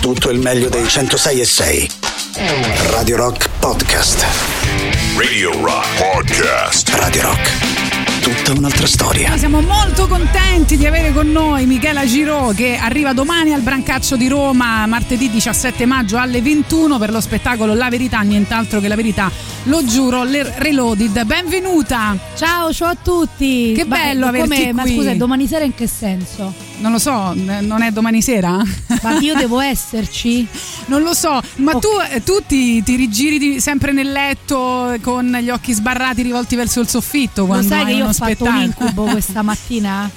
tutto il meglio dei 106 e 6. Radio Rock Podcast. Radio Rock Podcast. Radio Rock. Tutta un'altra storia. Noi siamo molto contenti di avere con noi Michela Giro che arriva domani al Brancaccio di Roma, martedì 17 maggio alle 21 per lo spettacolo La Verità, nient'altro che la verità, lo giuro, le Reloaded. Benvenuta! Ciao, ciao a tutti! Che bello averti. Ma scusa, domani sera in che senso? Non lo so, non è domani sera? Ma io devo esserci? Non lo so, ma Oh. tu, eh, tu ti, ti rigiri di- sempre nel letto con gli occhi sbarrati rivolti verso il soffitto Lo quando sai hai che io ho fatto spettacolo. un incubo questa mattina?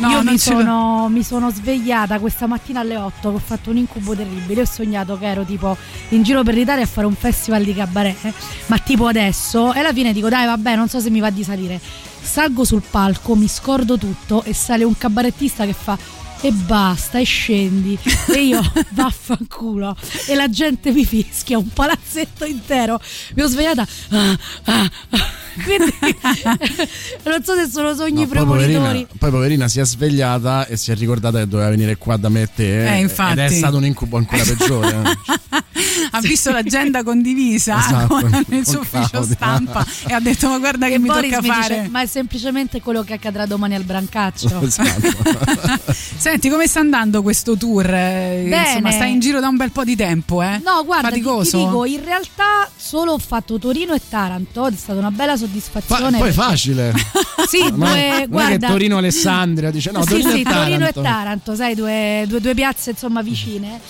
No, io mi sono, mi sono svegliata questa mattina alle 8 che ho fatto un incubo terribile. Ho sognato che ero tipo in giro per l'Italia a fare un festival di cabaret, eh, ma tipo adesso. E alla fine dico, dai, vabbè, non so se mi va di salire. Salgo sul palco, mi scordo tutto e sale un cabarettista che fa. E basta, e scendi. E io vaffanculo. E la gente mi fischia, un palazzetto intero. Mi ho svegliata. ah, ah, ah. Quindi non so se sono sogni No, poi, premonitori. poverina, poi poverina si è svegliata e si è ricordata che doveva venire qua da me e te. Eh, infatti. Ed è stato un incubo ancora peggiore. ha visto l'agenda condivisa Esatto, con- nel suo ufficio Claudia. stampa e ha detto ma guarda che E mi Boris tocca mi fare dice, ma è semplicemente quello che accadrà domani al brancaccio. Esatto. senti come sta andando questo tour Eh, Bene. insomma stai in giro da un bel po' di tempo eh No, guarda, ti, ti faticoso dico, in realtà solo ho fatto Torino e Taranto, è stata una bella Fa- soddisfazione. poi è facile. Sì, Ma due, non è guarda, Torino Alessandria dice no, sì, Torino, sì, e Torino e Taranto. Taranto, sai, due, due- due piazze insomma vicine.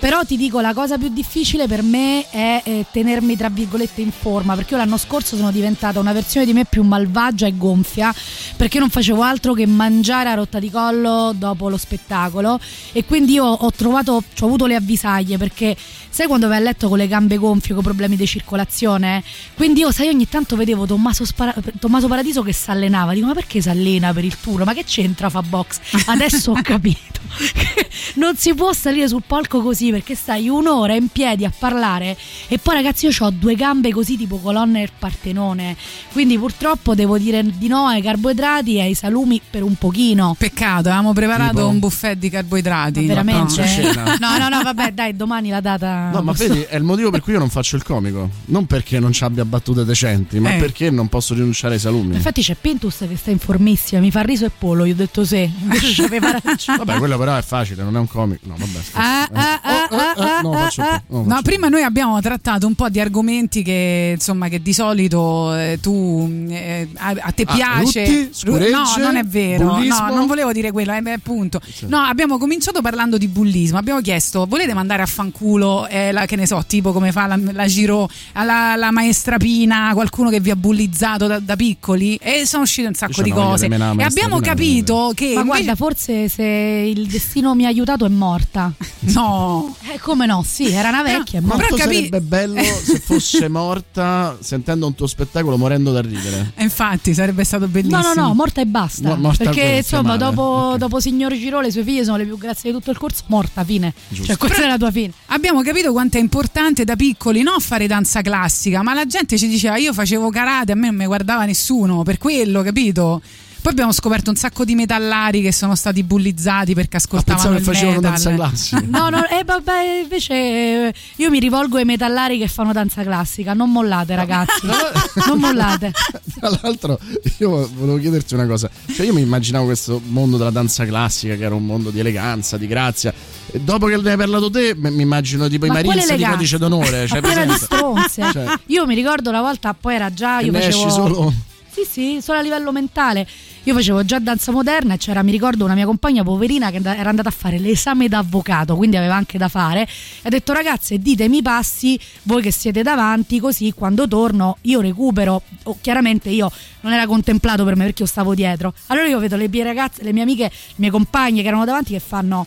Però ti dico, la cosa più difficile per me è eh, tenermi tra virgolette in forma, perché io l'anno scorso sono diventata una versione di me più malvagia e gonfia, perché non facevo altro che mangiare a rotta di collo dopo lo spettacolo e quindi io ho trovato, ho avuto le avvisaglie, perché sai quando vai a letto con le gambe gonfie, con problemi di circolazione? Quindi io, sai, ogni tanto vedevo Tommaso, Spara- Tommaso Paradiso che si allenava, dico ma perché si allena per il tour? Ma che c'entra fa box? Adesso ho capito non si può salire sul palco così perché stai un'ora in piedi a parlare e poi ragazzi io ho due gambe così tipo colonne del Partenone, quindi purtroppo devo dire di no ai carboidrati e ai salumi per un pochino. peccato avevamo preparato Tipo? un buffet di carboidrati Ma veramente? No. No, no, no, vabbè, dai, domani la data. No, ma posso- vedi, è il motivo per cui io non faccio il comico. Non perché non ci abbia battute decenti, ma Eh. perché non posso rinunciare ai salumi. Infatti c'è Pintus che sta informissima, mi fa riso e pollo, io ho detto sì. Vabbè, quello però è facile, non è un comico. No, vabbè. scherzo. Ah, ah, ah, no, ah, ah, più. ah. No, No, faccio prima noi abbiamo trattato un po' di argomenti che insomma che di solito eh, tu eh, a, a te Ah, piace. rutti, no, non è vero. bullismo? No, non volevo dire quello, eh, beh, appunto. No, abbiamo cominciato parlando di bullismo. Abbiamo chiesto: volete mandare a fanculo eh, la, che ne so, tipo come fa la, la Giro, alla la maestra Pina, qualcuno che vi ha bullizzato da, da piccoli? E sono uscite un sacco Io di cose. E abbiamo Pina, capito che Ma invece- guarda, forse se il destino mi ha aiutato è morta. no. Eh, come no? Sì, era una vecchia. morta. Quanto Però capi- sarebbe bello se fosse morta sentendo un tuo spettacolo morendo da ridere. E Infatti, sarebbe stato No, bellissimo. no, no, morta e basta. Mo- morta Perché insomma, dopo, Ok. dopo Signor Giro, le sue figlie sono le più grazie di tutto il corso. Morta, fine. Giusto. Cioè, questa è la tua fine. Abbiamo capito quanto è importante da piccoli non fare danza classica, ma la gente ci diceva io facevo karate, a me non mi guardava nessuno, per quello, capito? Poi abbiamo scoperto un sacco di metallari che sono stati bullizzati perché Ah, ascoltavano che il facevano metal. danza classica. No, no, e vabbè, invece eh, io mi rivolgo ai metallari che fanno danza classica. Non mollate, ragazzi. non mollate. Tra l'altro, io volevo chiederti una cosa. Cioè, io mi immaginavo questo mondo della danza classica, che era un mondo di eleganza, di grazia. E dopo che ne hai parlato te, mi immagino tipo i Ma Marines quale di codice d'onore. Cioè, Ma di stronze. Cioè. Io mi ricordo una volta, poi era già. Io facevo. solo. Sì, sì, solo a livello mentale. Io facevo già danza moderna e c'era, mi ricordo, una mia compagna poverina che era andata a fare l'esame d'avvocato, quindi aveva anche da fare. E ha detto, ragazze, ditemi i passi, voi che siete davanti, così quando torno io recupero. Oh, chiaramente io non era contemplato per me perché io stavo dietro. Allora io vedo le mie ragazze, le mie amiche, le mie compagne che erano davanti che fanno.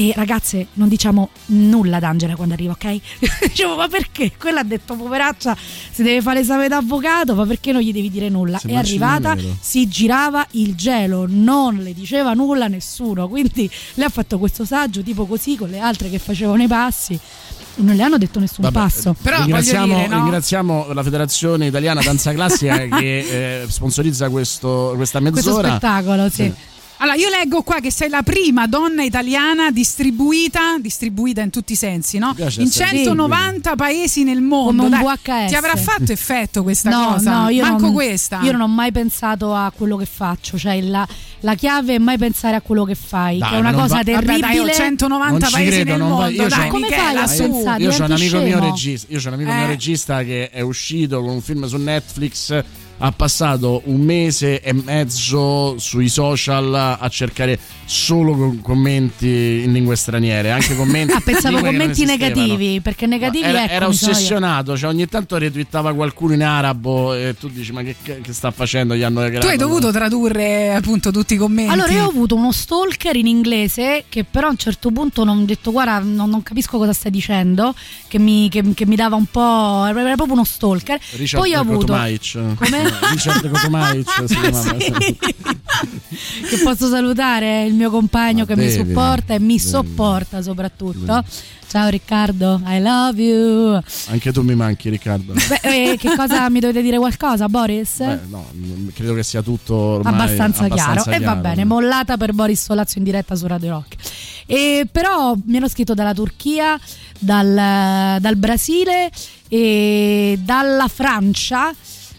E ragazze, non diciamo nulla ad Angela quando arriva, ok? Dicevo, ma perché? Quella ha detto, poveraccia, si deve fare l'esame d'avvocato, ma perché non gli devi dire nulla? Se È arrivata, si girava il gelo, non le diceva nulla a nessuno. Quindi lei ha fatto questo saggio tipo così con le altre che facevano i passi. Non le hanno detto nessun Vabbè, passo. Però ringraziamo, dire, no? ringraziamo la Federazione Italiana Danza Classica che eh, sponsorizza questo, questa Questo mezz'ora. spettacolo, sì. Allora, io leggo qua che sei la prima donna italiana distribuita, distribuita in tutti i sensi, no? In essere 190 paesi nel mondo. Come un Dai, VHS. Ti avrà fatto effetto questa no, cosa? no, io Manco non, questa. Io non ho mai pensato a quello che faccio, cioè la, la chiave è mai pensare a quello che fai, Dai, che è una cosa va- Vabbè, terribile. dai, ho 190 Non paesi credo, nel non va- mondo. io dai, Come Michela, fai a su. pensare? Io ho un amico mio regista, io c'ho un amico Eh. mio regista che è uscito con un film su Netflix. Ha passato un mese e mezzo sui social a cercare solo commenti in lingue straniere, anche commenti. Ah, pensavo commenti negativi, perché negativi era, ecco, era ossessionato, cioè ogni tanto retweetava qualcuno in arabo e tu dici ma che, che sta facendo? Gli hanno Tu hai dovuto tradurre appunto tutti i commenti. Allora, io ho avuto uno stalker in inglese che però a un certo punto non ho detto guarda non, non capisco cosa stai dicendo, che mi, che- che mi dava un po'... era proprio uno stalker. Richard Poi ho avuto... Come? Richard si chiamava. Sì. che posso salutare il mio compagno Ma che mi devi, supporta e mi devi. sopporta soprattutto. Ciao Riccardo, I love you. Anche tu mi manchi Riccardo. Beh, eh, che cosa mi dovete dire qualcosa, Boris? Beh, no, credo che sia tutto ormai abbastanza, chiaro. E va bene, mollata per Boris Solazzo in diretta su Radio Rock. E però mi hanno scritto dalla Turchia, dal, dal Brasile e dalla Francia.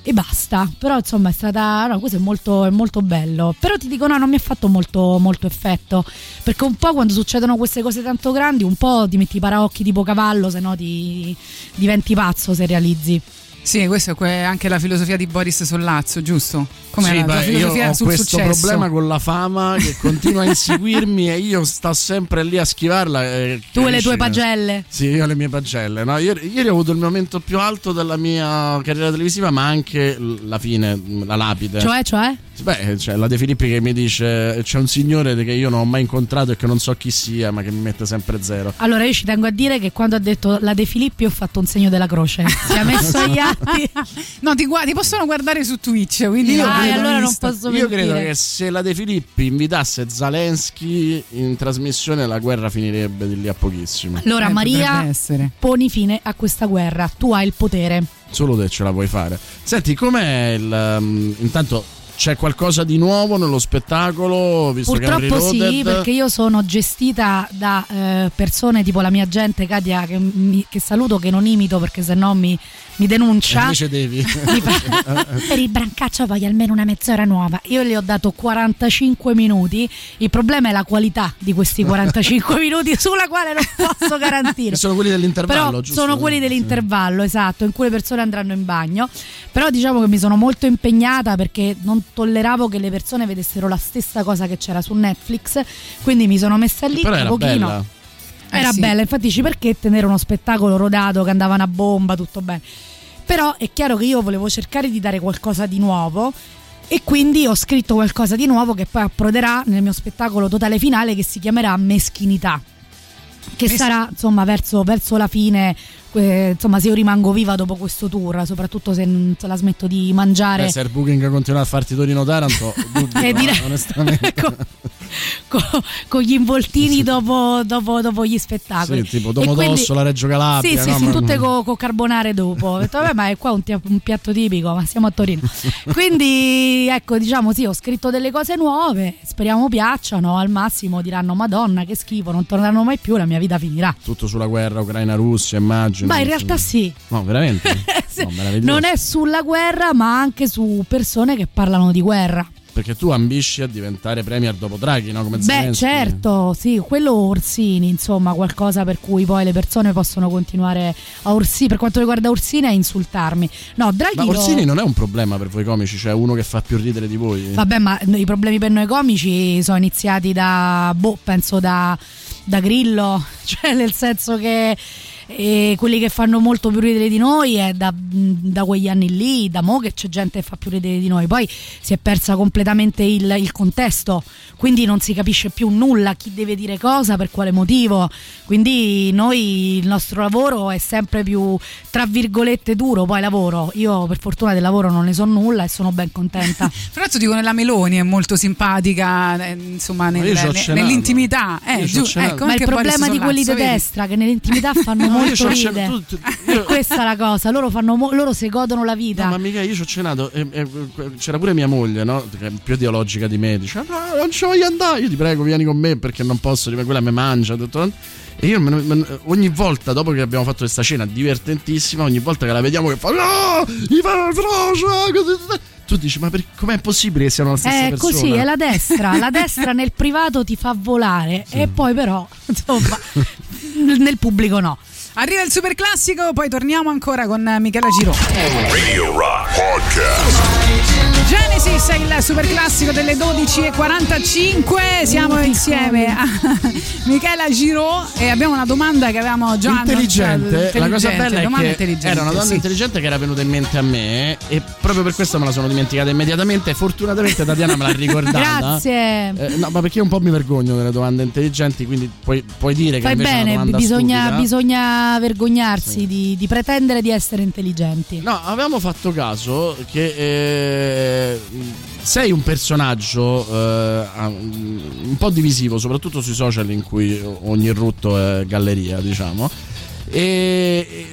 E basta, però insomma è stata. No, questo è molto, è molto bello. Però ti dico, no, non mi ha fatto molto, molto effetto. Perché un po' quando succedono queste cose tanto grandi, un po' ti metti i paraocchi tipo cavallo, se no ti diventi pazzo se realizzi. Sì, questa è anche la filosofia di Boris Sollazzo, giusto? Come Sì, la beh, io ho questo successo. problema con la fama che continua a inseguirmi e io sto sempre lì a schivarla. e Tu e le tue che- pagelle. Sì, io ho le mie pagelle. No, ieri, ieri ho avuto il momento più alto della mia carriera televisiva, ma anche la fine, la lapide. Cioè, cioè? Beh, c'è la De Filippi che mi dice: C'è un signore che io non ho mai incontrato e che non so chi sia, ma che mi mette sempre zero. Allora io ci tengo a dire che quando ha detto la De Filippi ho fatto un segno della croce. Si è messo agli atti. No, ti, guardi, possono guardare su Twitch, quindi Io no, Ah, credo- allora non posso Io mentire. credo che se la De Filippi invitasse Zelensky in trasmissione, la guerra finirebbe di lì a pochissimo. Allora Eh, Maria, poni fine a questa guerra. Tu hai il potere. Solo te ce la puoi fare. Senti, com'è il. um, intanto c'è qualcosa di nuovo nello spettacolo? Visto Purtroppo sì, perché io sono gestita da eh, persone tipo la mia gente Katia che, mi- che saluto che non imito perché sennò mi, mi denuncia. invece devi. Fa- per il brancaccio voglio almeno una mezz'ora nuova. Io le ho dato 45 minuti. Il problema è la qualità di questi 45 minuti sulla quale non posso garantire. Sono quelli dell'intervallo, Però giusto? sono quelli dell'intervallo, esatto, in cui le persone andranno in bagno. Però diciamo che mi sono molto impegnata perché non tolleravo che le persone vedessero la stessa cosa che c'era su Netflix. Quindi mi sono messa lì un pochino. bella. Era Eh sì. bella, infatti dici perché tenere uno spettacolo rodato che andavano a bomba, tutto bene. Però è chiaro che io volevo cercare di dare qualcosa di nuovo e quindi ho scritto qualcosa di nuovo che poi approderà nel mio spettacolo totale finale che si chiamerà Meschinità. Che Mes- sarà insomma verso, verso la fine, eh, insomma se io rimango viva dopo questo tour, soprattutto se, se la smetto di mangiare. Beh, se il booking continua a farti Torino Taranto, dubito, Eh, direi- onestamente. con, con- con gli involtini dopo, dopo- dopo gli spettacoli. Sì, tipo Domodossola, quindi- Reggio Calabria. Sì, sì, no? sì, Ma- tutte con carbonare dopo. Ho detto, vabbè, ma è qua un, un piatto tipico, ma siamo a Torino. Quindi, ecco, diciamo, sì, ho scritto delle cose nuove, speriamo piacciono, al massimo diranno, madonna, che schifo, non torneranno mai più, la mia vita finirà. Tutto sulla guerra Ucraina-Russia, immagino. Ma in realtà sì. No, veramente? Sì. No, non è sulla guerra, ma anche su persone che parlano di guerra. Perché tu ambisci a diventare premier dopo Draghi, no? Come Beh, Zelensky. certo, sì, quello Orsini, insomma, qualcosa per cui poi le persone possono continuare a Orsini, per quanto riguarda Orsini, a insultarmi. No, Draghi Ma lo- Orsini non è un problema per voi comici, cioè uno che fa più ridere di voi. Vabbè, ma i problemi per noi comici sono iniziati da, boh, penso da, da Grillo, cioè nel senso che eh, quelli che fanno molto più ridere di noi è da, da quegli anni lì, da mo che c'è gente che fa più ridere di noi, poi si è persa completamente il, il contesto, quindi non si capisce più nulla, chi deve dire cosa, per quale motivo, quindi noi il nostro lavoro è sempre più, tra virgolette, duro, poi lavoro, io per fortuna del lavoro non ne so nulla e sono ben contenta. Tra l'altro dico nella Meloni è molto simpatica, eh, insomma, nel- io ci ho ne- cenato. nell'intimità. Eh, giù, ecco, Ma il problema di quelli di destra che nell'intimità fanno No, cena- ride. tu- tu- E io- questa è la cosa, loro, fanno loro si godono la vita. No, ma mica io ci ho cenato. e- e- c'era pure mia moglie, no? Che è più ideologica di me. Dice: No, non ci voglio andare. Io ti prego, vieni con me perché non posso. Quella mi mangia. tutto. E io me- me- ogni volta, dopo che abbiamo fatto questa cena divertentissima, ogni volta che la vediamo che fa. No! Mi fa frocia! così- Tu dici, ma per- com'è possibile che siano la stessa È persona? così, è la destra. La destra nel privato ti fa volare e poi però, insomma, nel pubblico no. Arriva il super classico, poi torniamo ancora con Michela Giro. Radio Rock Podcast. Genesis è il super classico delle 12.45. Siamo insieme a Michela Giro e abbiamo una domanda che avevamo già intelligente. La cosa bella è domanda che intelligente, era una donna sì. intelligente che era venuta in mente a me e proprio per questo me la sono dimenticata immediatamente. Fortunatamente Tatiana me l'ha ricordata. Grazie. Eh, no, ma perché io un po' mi vergogno delle domande intelligenti, quindi puoi, puoi dire che Fai invece è una bene, domanda bisogna, bisogna vergognarsi di, di pretendere di essere intelligenti. No, avevamo fatto caso che eh, sei un personaggio eh, un po' divisivo, soprattutto sui social in cui ogni rutto è galleria, diciamo. E,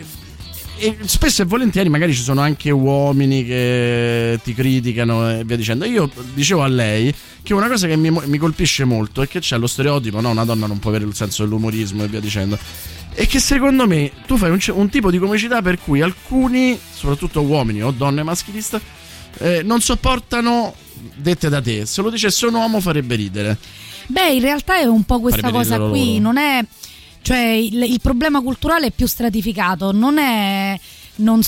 e spesso e volentieri magari ci sono anche uomini che ti criticano e via dicendo. Io dicevo a lei che una cosa che mi, mi colpisce molto è che c'è lo stereotipo, no? Una donna non può avere il senso dell'umorismo e via dicendo. E che secondo me tu fai un, un tipo di comicità per cui alcuni, soprattutto uomini o donne maschiliste, eh, non sopportano dette da te. Se lo dicesse un uomo farebbe ridere. Beh, in realtà è un po' questa Farebbe cosa qui, loro. non è cioè il, il problema culturale è più stratificato, non è non,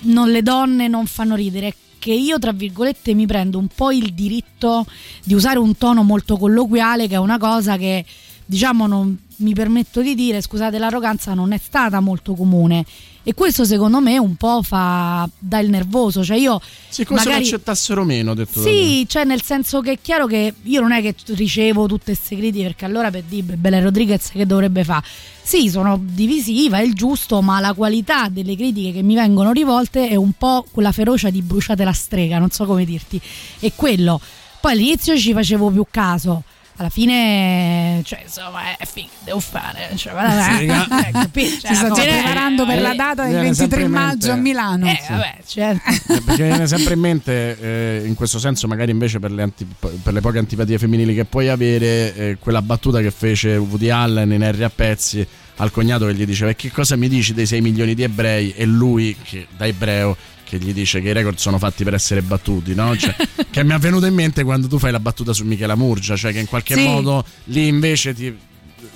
non le donne non fanno ridere, è che io tra virgolette mi prendo un po' il diritto di usare un tono molto colloquiale che è una cosa che diciamo non mi permetto di dire, scusate l'arroganza, non è stata molto comune. E questo secondo me un po' fa dà il nervoso, cioè io Sì, come se lo magari accettassero meno, detto. sì, cioè nel senso che è chiaro che io non è che ricevo tutte queste critiche perché allora per dire Bella Rodriguez che dovrebbe fare? Sì, sono divisiva, è il giusto, ma la qualità delle critiche che mi vengono rivolte è un po' quella ferocia di bruciate la strega, non so come dirti. E quello. Poi all'inizio ci facevo più caso. Alla fine, cioè, insomma, è figo, devo fare. Cioè, vabbè, Sì, eh, capito? Cioè, Si sta già preparando per la eh, data del viene 23 sempre in maggio a. Milano. Eh, vabbè, certo. Eh, Perché viene sempre in mente, eh, in questo senso, magari invece per le, anti- per le poche antipatie femminili che puoi avere, eh, quella battuta che fece Woody Allen in Harry a pezzi al cognato che gli diceva: "E Che cosa mi dici dei 6 milioni di ebrei? E lui, che da ebreo, che gli dice che i record sono fatti per essere battuti, no? Cioè, che mi è venuto in mente quando tu fai la battuta su Michela Murgia, cioè che in qualche Sì. modo lì invece ti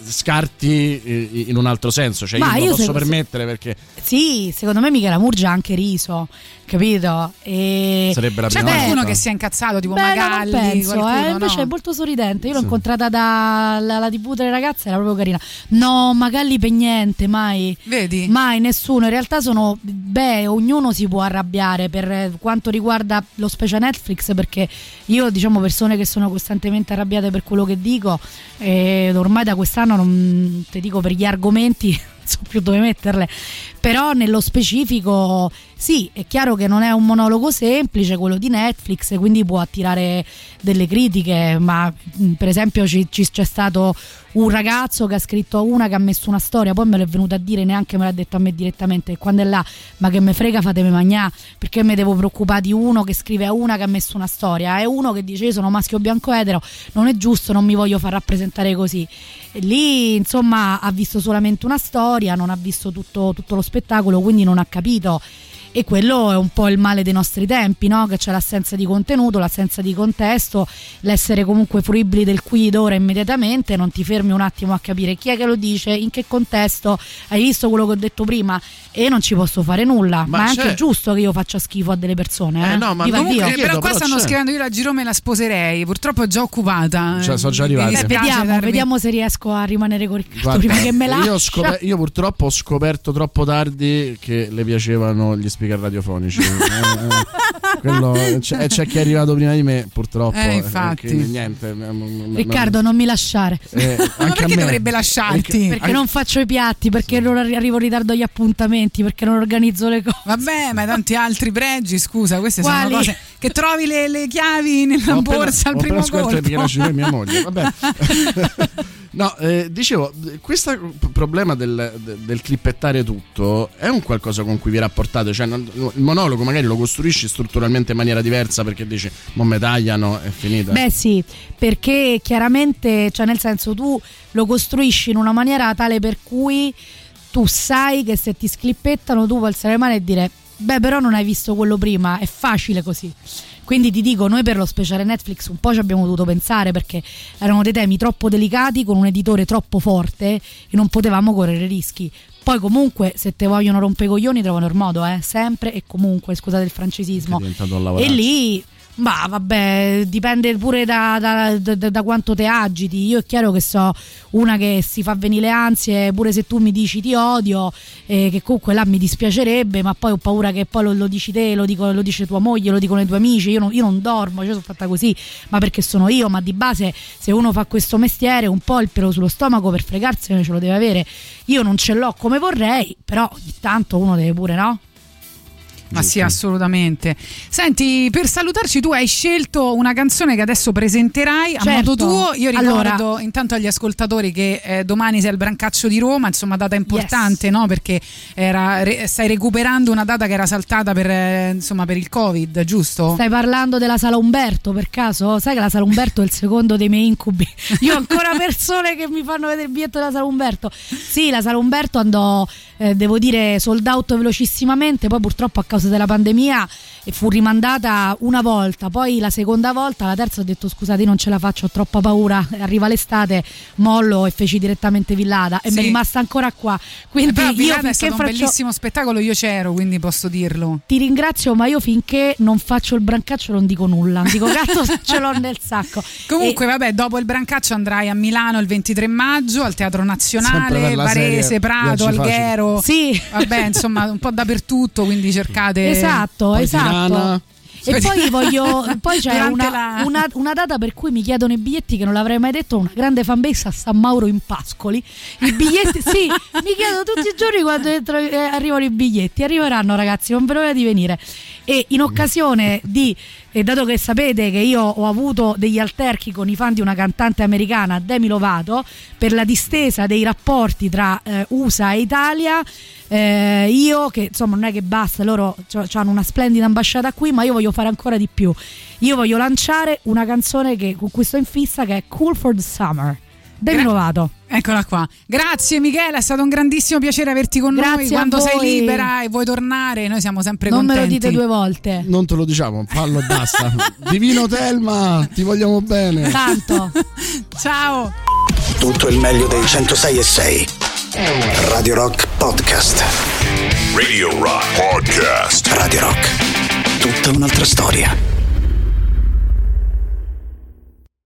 scarti eh, in un altro senso, cioè Ma io non io lo posso se- permettere perché Sì, secondo me Michela Murgia ha anche riso, capito? E... sarebbe la C'è prima qualcuno volta. che si è incazzato, tipo Beh, no, Magalli? non penso, qualcuno, eh, invece no? è molto sorridente. Io l'ho incontrata dalla la TV delle ragazze, era proprio carina. No, Magalli per niente, mai. Vedi? Mai nessuno, in realtà sono, beh, ognuno si può arrabbiare per eh, quanto riguarda lo special Netflix perché io diciamo persone che sono costantemente arrabbiate per quello che dico e ormai da quest'anno non ti dico per gli argomenti so più dove metterle, però nello specifico sì, è chiaro che non è un monologo semplice quello di Netflix, quindi può attirare delle critiche, ma mh, per esempio ci- ci- c'è stato un ragazzo che ha scritto una che ha messo una storia, poi me l'è venuta a dire, neanche me l'ha detto a me direttamente, e quando è là, ma che me frega fatemi magnà, perché mi devo preoccupare di uno che scrive a una che ha messo una storia, è uno che dice io sono maschio bianco etero, non è giusto, non mi voglio far rappresentare così. E lì insomma ha visto solamente una storia, non ha visto tutto, tutto lo spettacolo, quindi non ha capito. E quello è un po' il male dei nostri tempi, no? che c'è l'assenza di contenuto, l'assenza di contesto, l'essere comunque fruibili del qui ed ora immediatamente, non ti fermi un attimo a capire chi è che lo dice, in che contesto, hai visto quello che ho detto prima e non ci posso fare nulla, ma, Ma è anche giusto che io faccia schifo a delle persone. Eh, Eh, no, ma Viva comunque- Dio. Eh, però qua però stanno c'è. scrivendo io la Giro me la sposerei, purtroppo è già occupata. Cioè, sono già arrivati. Eh, vediamo, vediamo se riesco a rimanere con Riccardo Guarda, prima che me lascia. io, scop- io purtroppo ho scoperto troppo tardi che le piacevano gli speaker radiofonici. Eh, eh, quello- c'è, c'è chi è arrivato prima di me, purtroppo. Eh, infatti. quindi niente. eh, Riccardo, non mi lasciare. eh, Ma anche a perché me. dovrebbe lasciarti? Perché non faccio i piatti, perché non arri- arrivo in ritardo agli appuntamenti, perché non organizzo le cose. Vabbè, ma tanti altri pregi, scusa, queste Quali? sono cose che trovi le, le chiavi nella Ho appena- borsa al ho appena primo scoperto che colpo. Ciro è mia moglie. Vabbè. No, eh, dicevo, questo problema del, del, clippettare tutto è un qualcosa con cui vi rapportate? Cioè, il monologo magari lo costruisci strutturalmente in maniera diversa perché dici, mo me tagliano, è finita. Beh sì, perché chiaramente, cioè nel senso tu lo costruisci in una maniera tale per cui tu sai che se ti sclippettano tu puoi alzare le mani e dire, beh però non hai visto quello prima, è facile così. Quindi ti dico, noi per lo speciale Netflix un po' ci abbiamo dovuto pensare perché erano dei temi troppo delicati con un editore troppo forte e non potevamo correre rischi. Poi comunque se te vogliono rompere i coglioni trovano il modo, eh? sempre e comunque, scusate il francesismo. E lì ma vabbè, dipende pure da, da, da, da, quanto te agiti. Io è chiaro che so una che si fa venire le ansie, pure se tu mi dici ti odio, eh, che comunque là mi dispiacerebbe, ma poi ho paura che poi lo, lo dici te, lo, dico, lo, dice tua moglie, lo dicono i tuoi amici. Io non, io non dormo, io sono fatta così, ma perché sono io. Ma di base, se uno fa questo mestiere, un po' il pelo sullo stomaco per fregarsene ce lo deve avere. Io non ce l'ho come vorrei, però ogni tanto uno deve pure, no? Ma sì, assolutamente. Senti, per salutarci tu hai scelto una canzone che adesso presenterai certo. a modo tuo. Io ricordo allora, intanto agli ascoltatori che eh, domani sei al Brancaccio di Roma, insomma data importante, yes. no? Perché era, re, stai recuperando una data che era saltata per, eh, insomma, per il Covid, giusto? Stai parlando della Sala Umberto per caso? Sai che la Sala Umberto è il secondo dei miei incubi. Io ho ancora persone che mi fanno vedere il biglietto della Sala Umberto. Sì, la Sala Umberto andò, eh, devo dire, sold out velocissimamente, poi purtroppo a causa causa della pandemia fu rimandata una volta, poi la seconda volta, la terza ho detto scusate non ce la faccio, ho troppa paura, arriva l'estate, mollo e feci direttamente Villada e sì. mi è rimasta ancora qua. Quindi eh, io finché è stato faccio... un bellissimo spettacolo, io c'ero, quindi posso dirlo. Ti ringrazio, ma io finché non faccio il brancaccio non dico nulla, dico gatto ce l'ho nel sacco. Comunque e... vabbè, dopo il brancaccio andrai a Milano il 23 maggio al Teatro Nazionale, Varese, Prato, Alghero. Sì. Vabbè, insomma, un po' dappertutto, quindi cercate giocate. Esatto, esatto. E poi voglio. Poi c'è una, la... una, una, data per cui mi chiedono i biglietti che non l'avrei mai detto. Una grande fanbase a San Mauro in Pascoli. I biglietti, sì, mi chiedono tutti i giorni quando entro, eh, arrivano i biglietti. Arriveranno, ragazzi, non vedo di venire. E in occasione di e dato che sapete che io ho avuto degli alterchi con i fan di una cantante americana, Demi Lovato, per la distesa dei rapporti tra eh, USA e Italia, eh, io che insomma non è che basta, loro hanno una splendida ambasciata qui, ma io voglio fare ancora di più. Io voglio lanciare una canzone che, con cui sto in fissa che è Cool for the Summer. Demi Gra-. Eccola qua. Grazie Michela, è stato un grandissimo piacere averti con Grazie noi. Quando sei libera e vuoi tornare, noi siamo sempre non contenti. Non me lo dite due volte. Non te lo diciamo, fallo e basta. Divino Telma, ti vogliamo bene. Tanto. Ciao. Tutto il meglio dei 106 e 6. Radio Rock Podcast. Radio Rock Podcast. Radio Rock. Tutta un'altra storia.